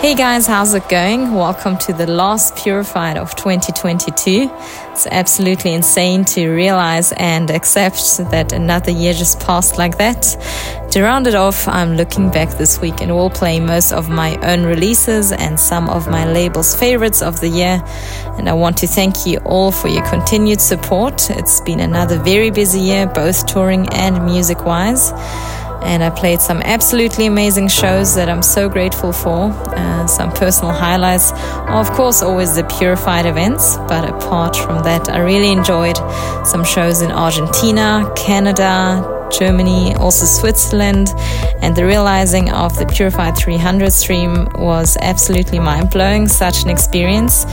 Hey guys, how's it going? Welcome to the last Purified of 2022. It's absolutely insane to realize and accept that another year just passed like that. To round it off, I'm looking back this week and will play most of my own releases and some of my label's favorites of the year. And I want to thank you all for your continued support. It's been another very busy year, both touring and music wise and I played some absolutely amazing shows that I'm so grateful for. Uh, some personal highlights of course, always the purified events, but apart from that, I really enjoyed some shows in Argentina, Canada, Germany, also Switzerland, and the realizing of the Purified 300 stream was absolutely mind blowing. Such an experience.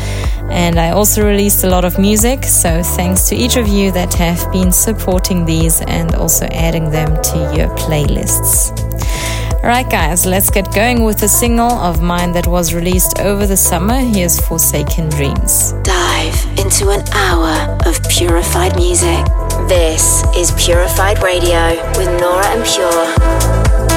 And I also released a lot of music, so thanks to each of you that have been supporting these and also adding them to your playlists. Alright, guys, let's get going with a single of mine that was released over the summer. Here's Forsaken Dreams. Into an hour of purified music. This is Purified Radio with Nora En Pure.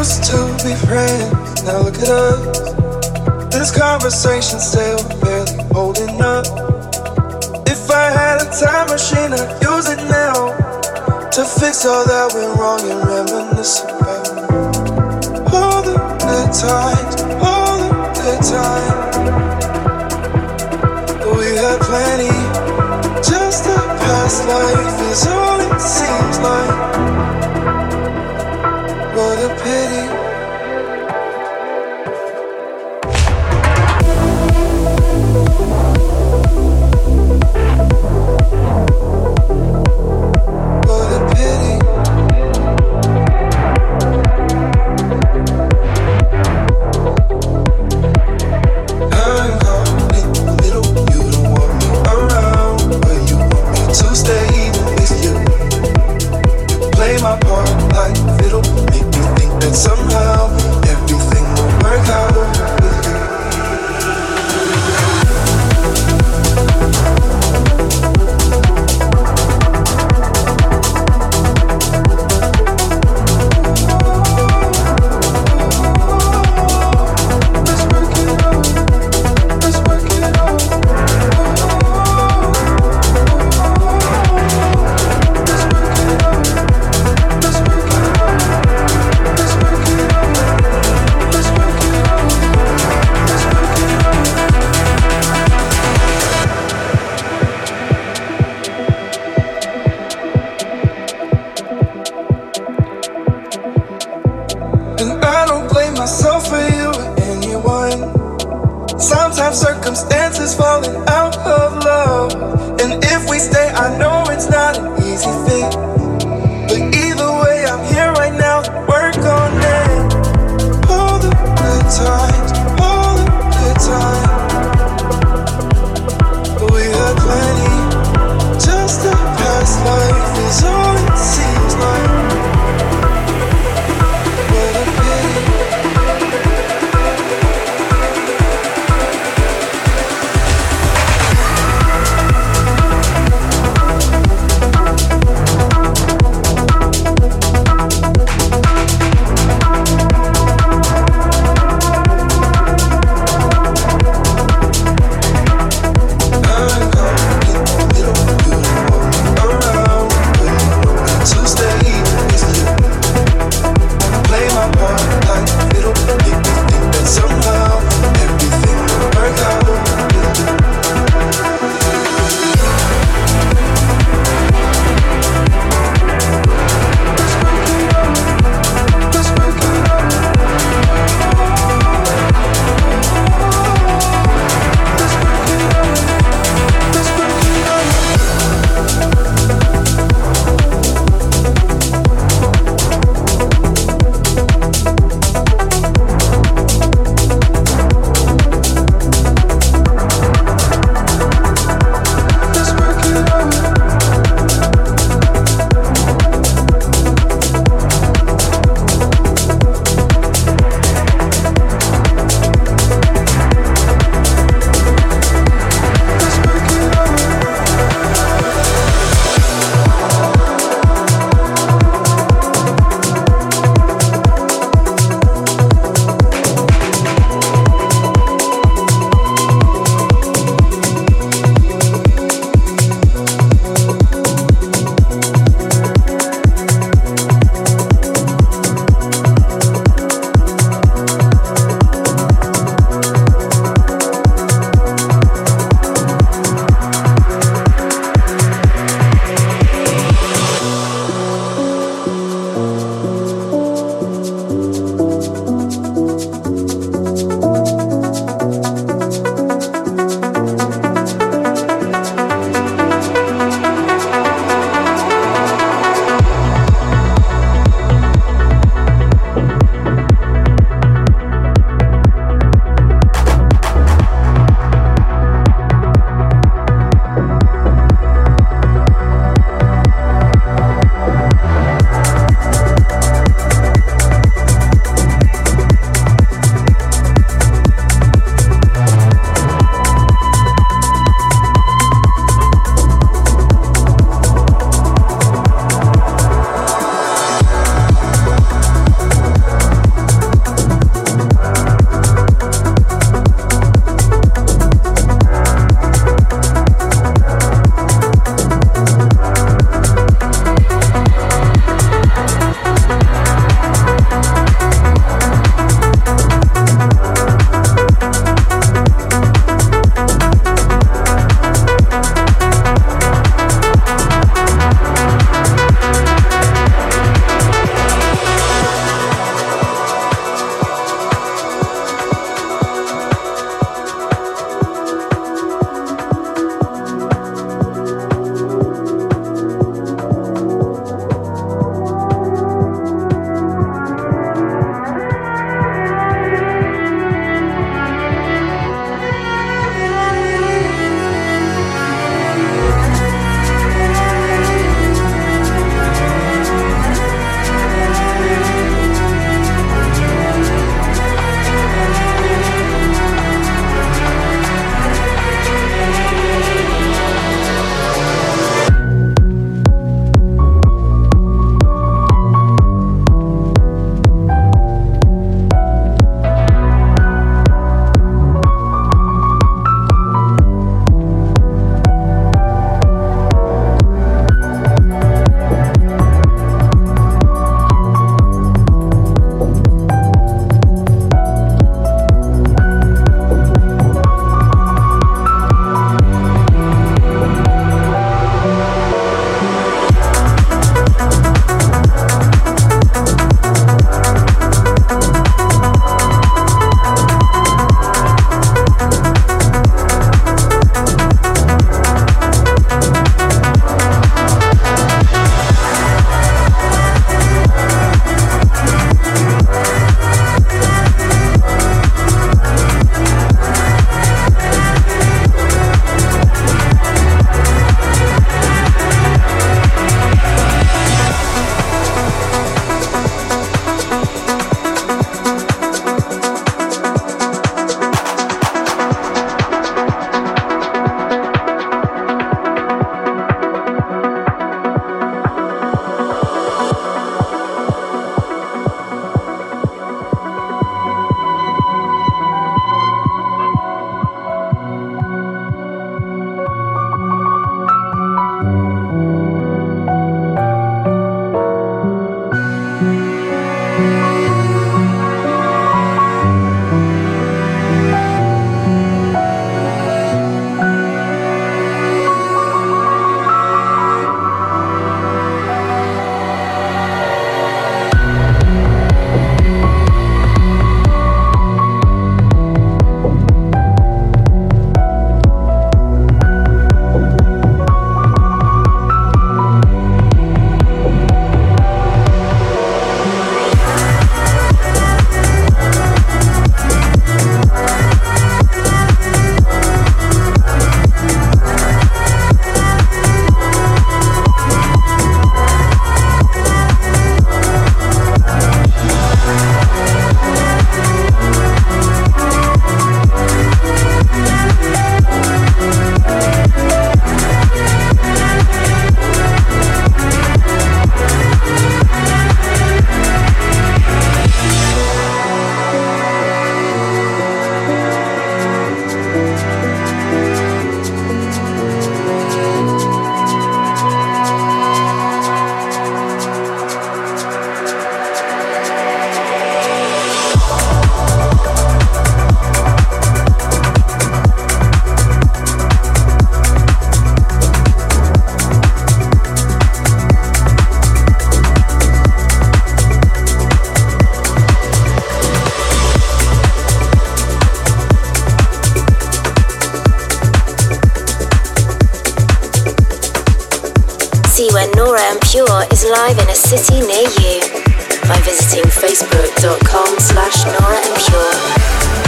At us. This conversation still barely holding up. If I had a time machine, I'd use it now to fix all that went wrong and reminisce about all the good times, all the good times. We had plenty. Just a past life is all it seems like. somehow And if we stay, I know it's not an easy thing. See when Nora En Pure is live in a city near you by visiting facebook.com slash Nora En Pure.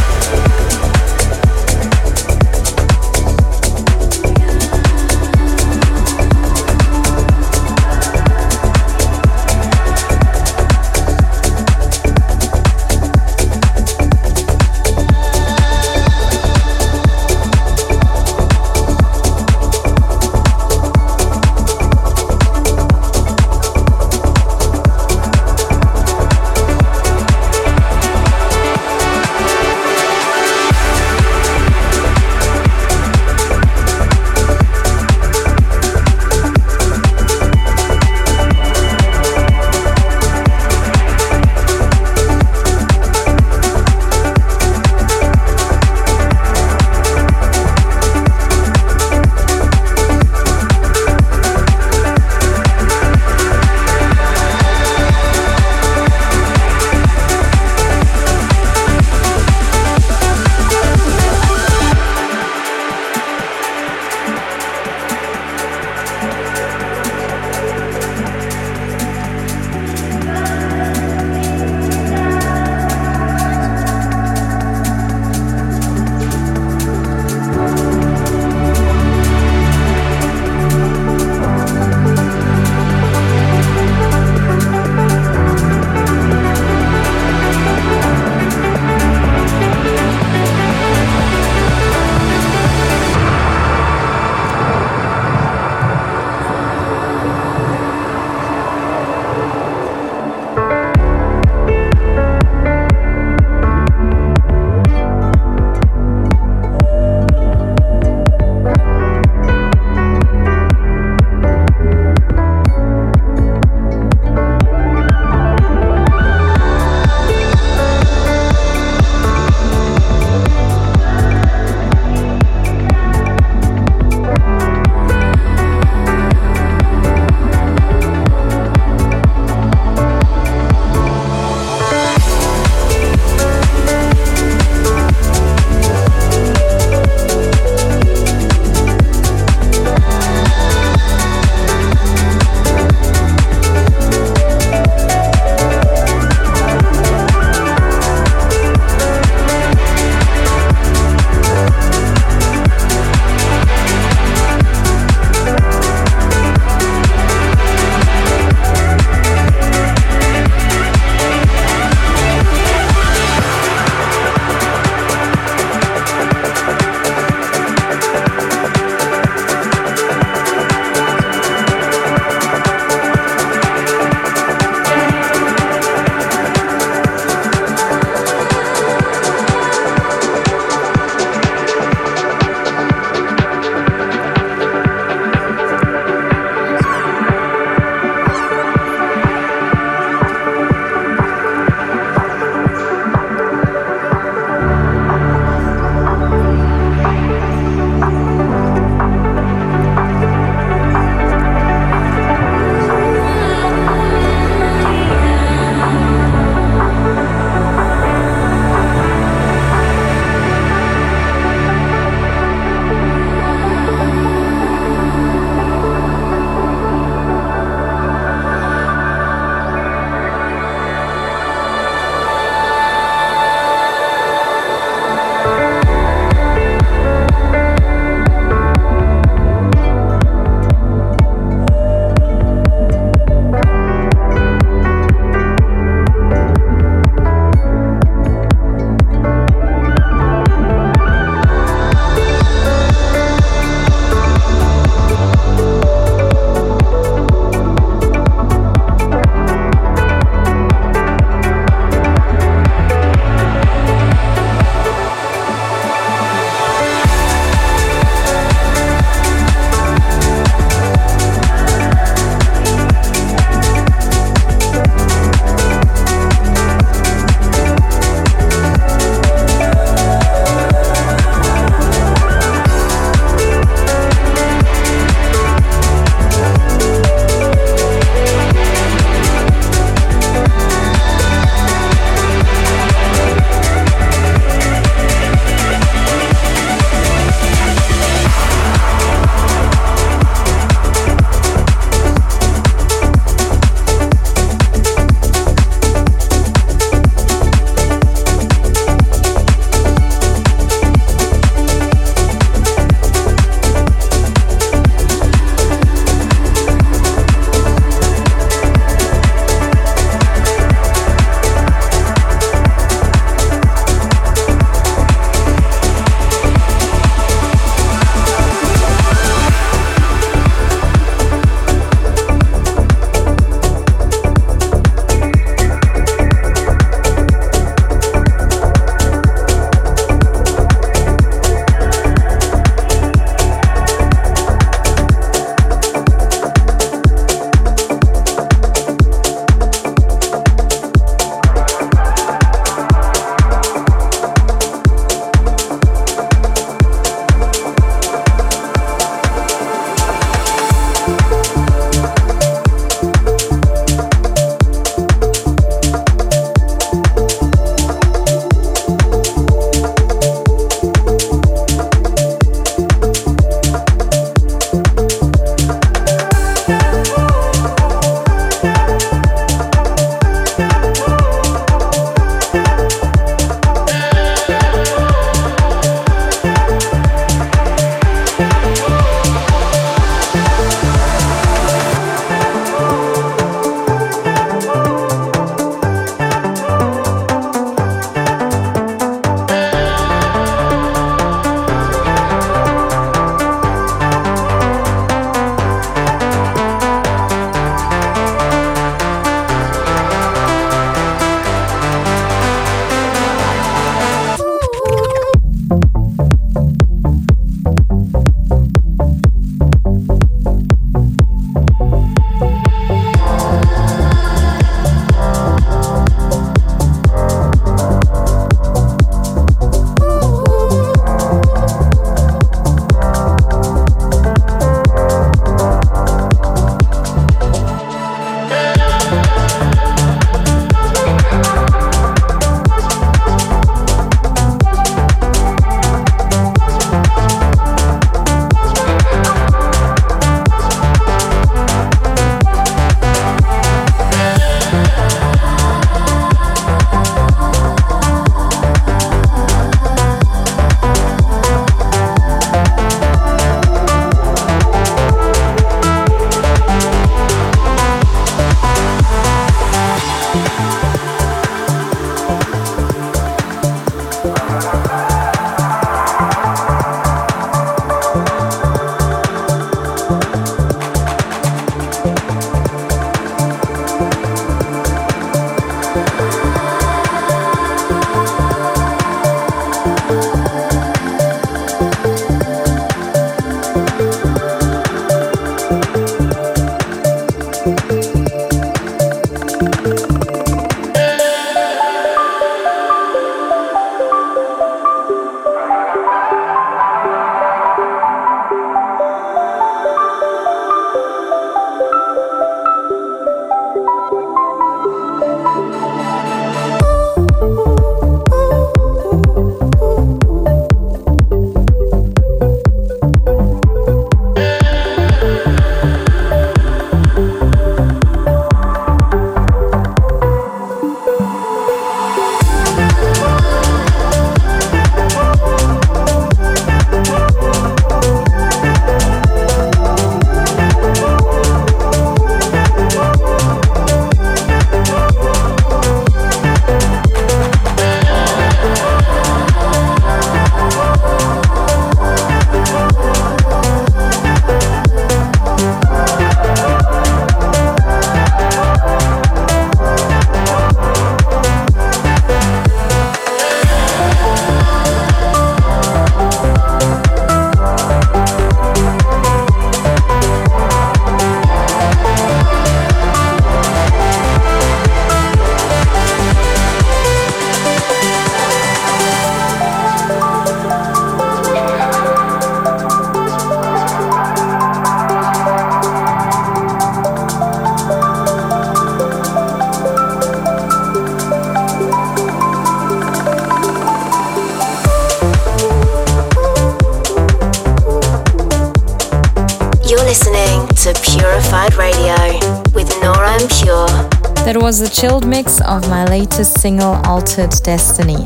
Latest single, Altered Destiny.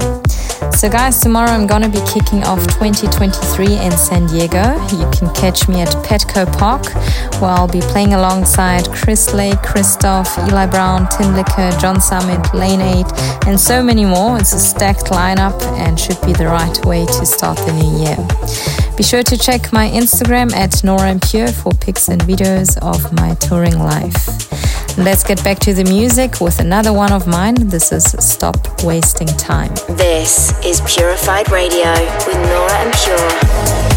So, guys, tomorrow I'm gonna be kicking off 2023 in San Diego. You can catch me at Petco Park, where I'll be playing alongside Chris Lake, Cristoph, Eli Brown, Tinlicker, John Summit, Lane 8, and so many more. It's a stacked lineup and should be the right way to start the new year. Be sure to check my Instagram at Nora En Pure for pics and videos of my touring life. Let's get back to the music with another one of mine. This is Stop Wasting Time. This is Purified Radio with Nora En Pure.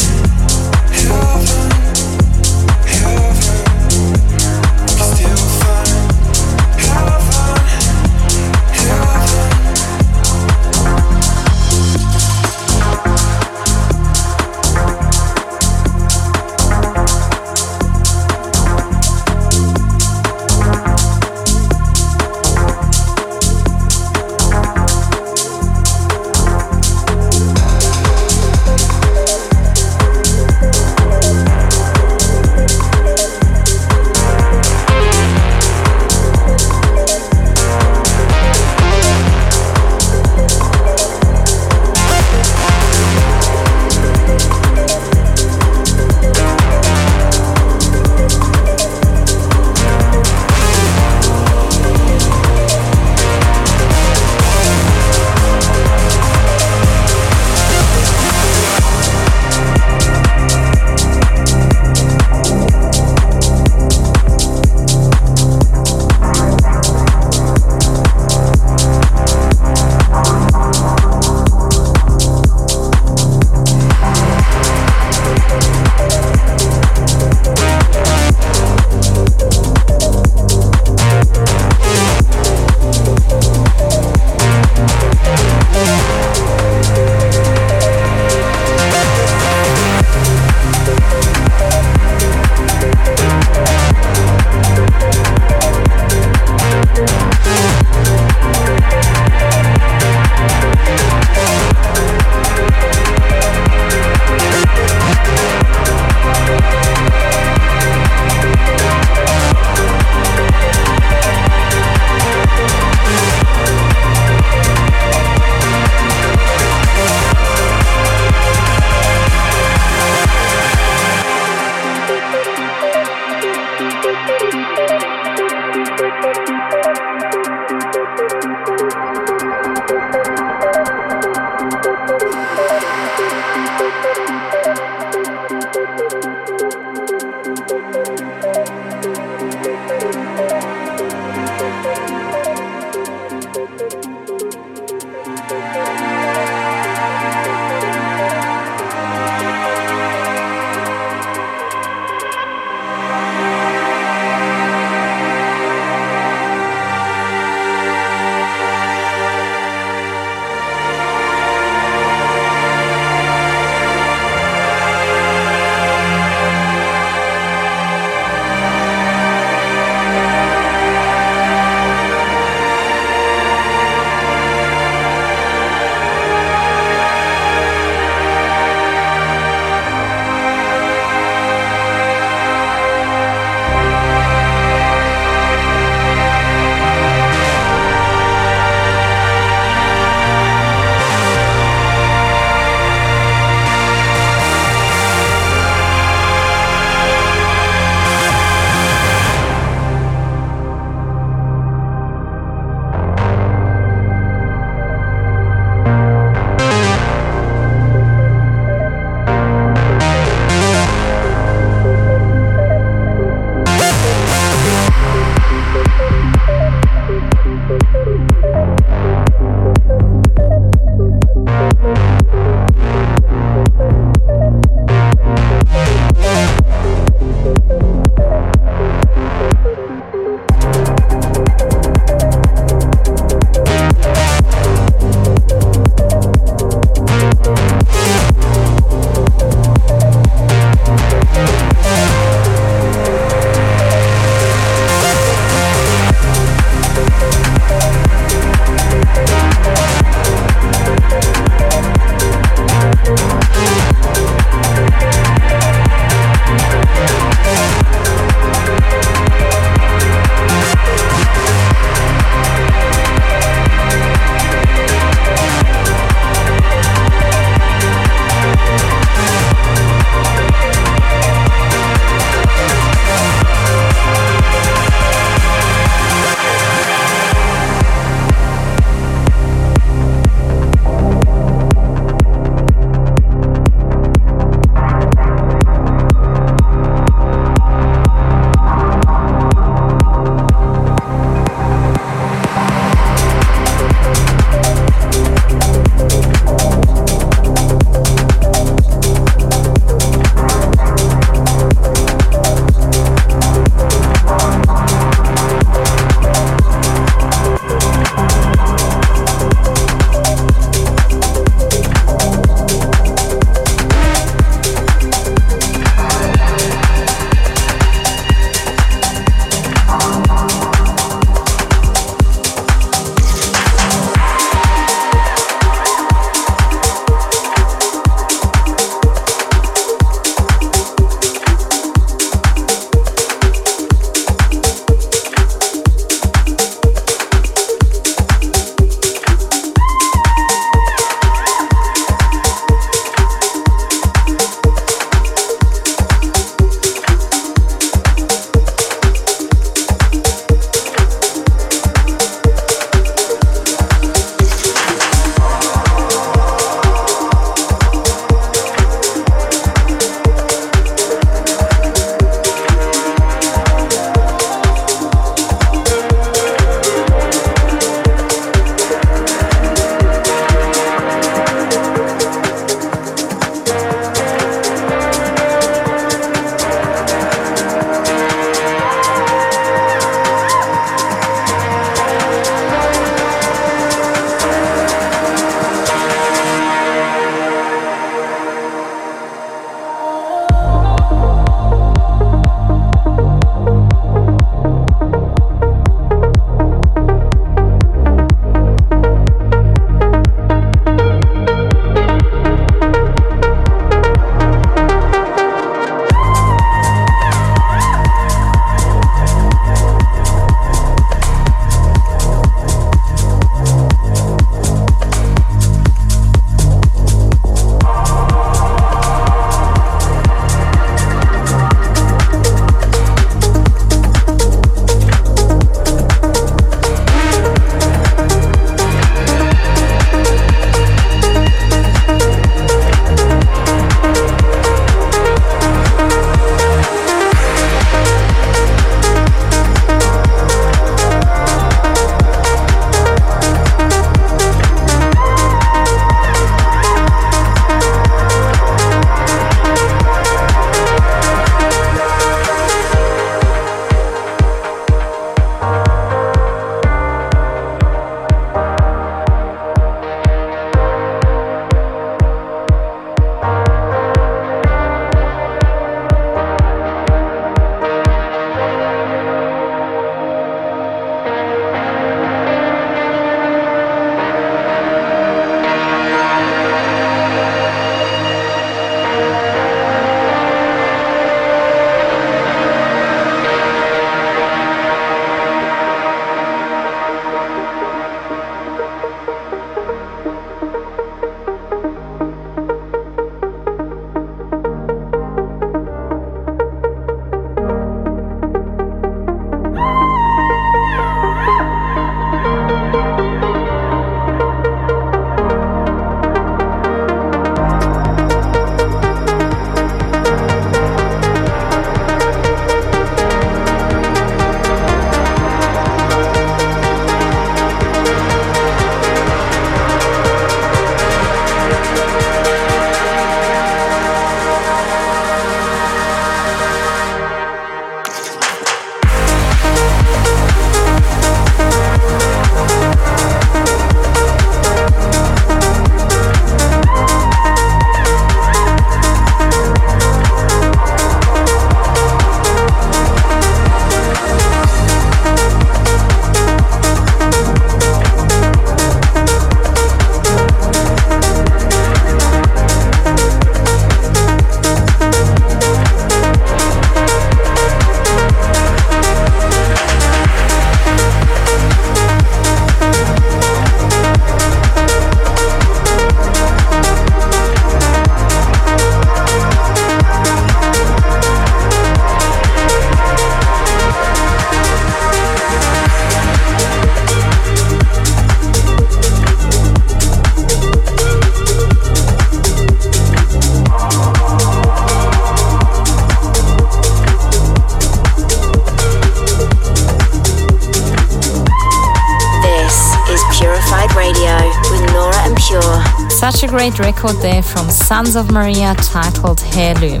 Sons of Maria titled Heirloom.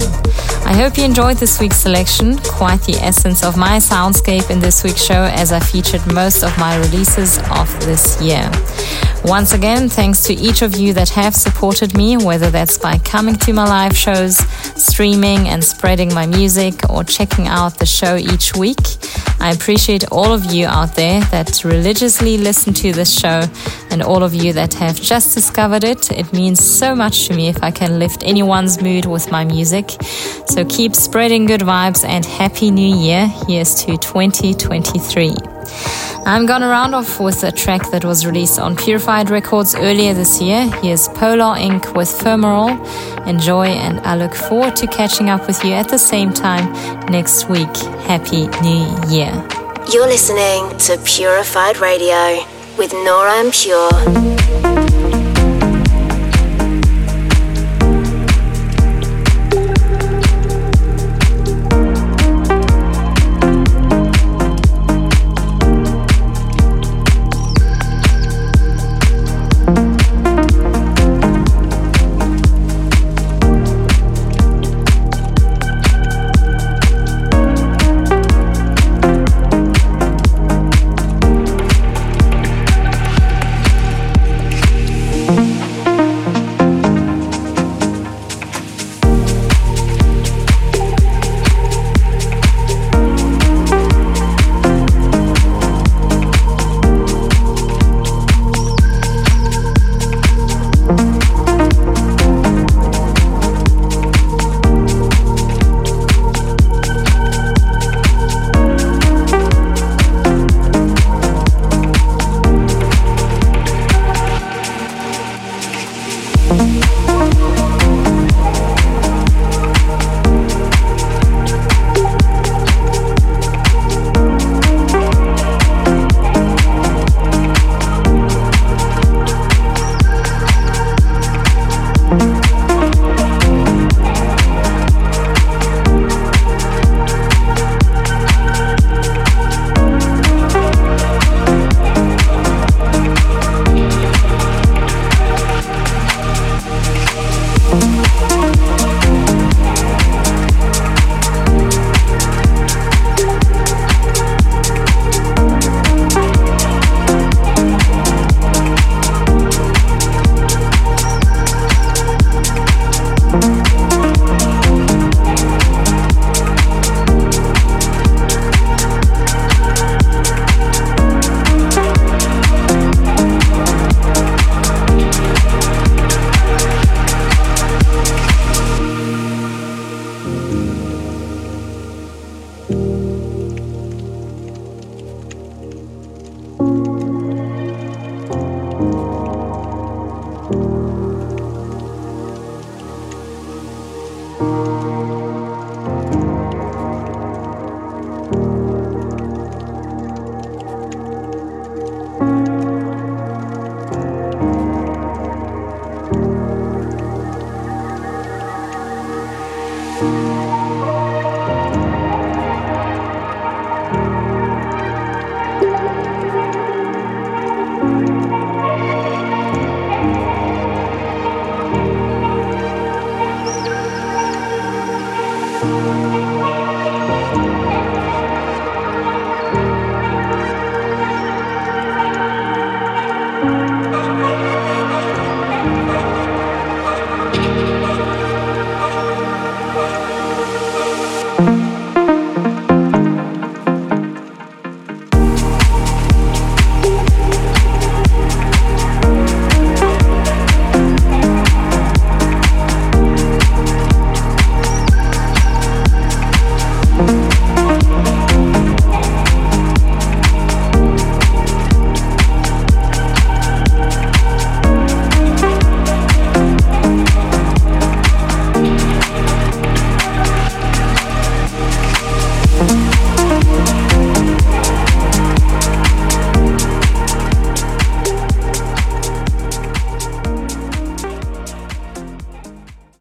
I hope you enjoyed this week's selection, quite the essence of my soundscape in this week's show as I featured most of my releases of this year. Once again, thanks to each of you that have supported me, whether that's by coming to my live shows, streaming and spreading my music, or checking out the show each week. I appreciate all of you out there that religiously listen to this show and all of you that have just discovered it. It means so much to me if I can lift anyone's mood with my music. So keep spreading good vibes and Happy New Year. Here's to 2023. I'm gonna round off with a track that was released on Purified Records earlier this year. Here's Polar Inc. with Femoral. Enjoy, and I look forward to catching up with you at the same time next week. Happy New Year. You're listening to Purified Radio with Nora En Pure.